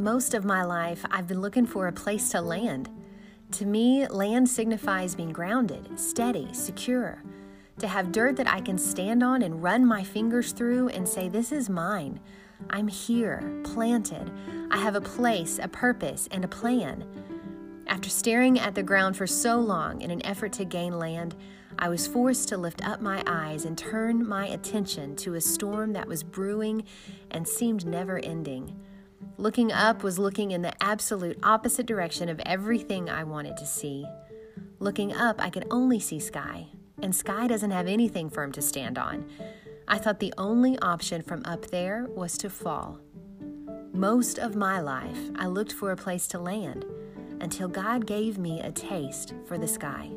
Most of my life, I've been looking for a place to land. To me, land signifies being grounded, steady, secure. To have dirt that I can stand on and run my fingers through and say, This is mine. I'm here, planted. I have a place, a purpose, and a plan. After staring at the ground for so long in an effort to gain land, I was forced to lift up my eyes and turn my attention to a storm that was brewing and seemed never ending. Looking up was looking in the absolute opposite direction of everything I wanted to see. Looking up, I could only see sky, and sky doesn't have anything firm to stand on. I thought the only option from up there was to fall. Most of my life, I looked for a place to land until God gave me a taste for the sky.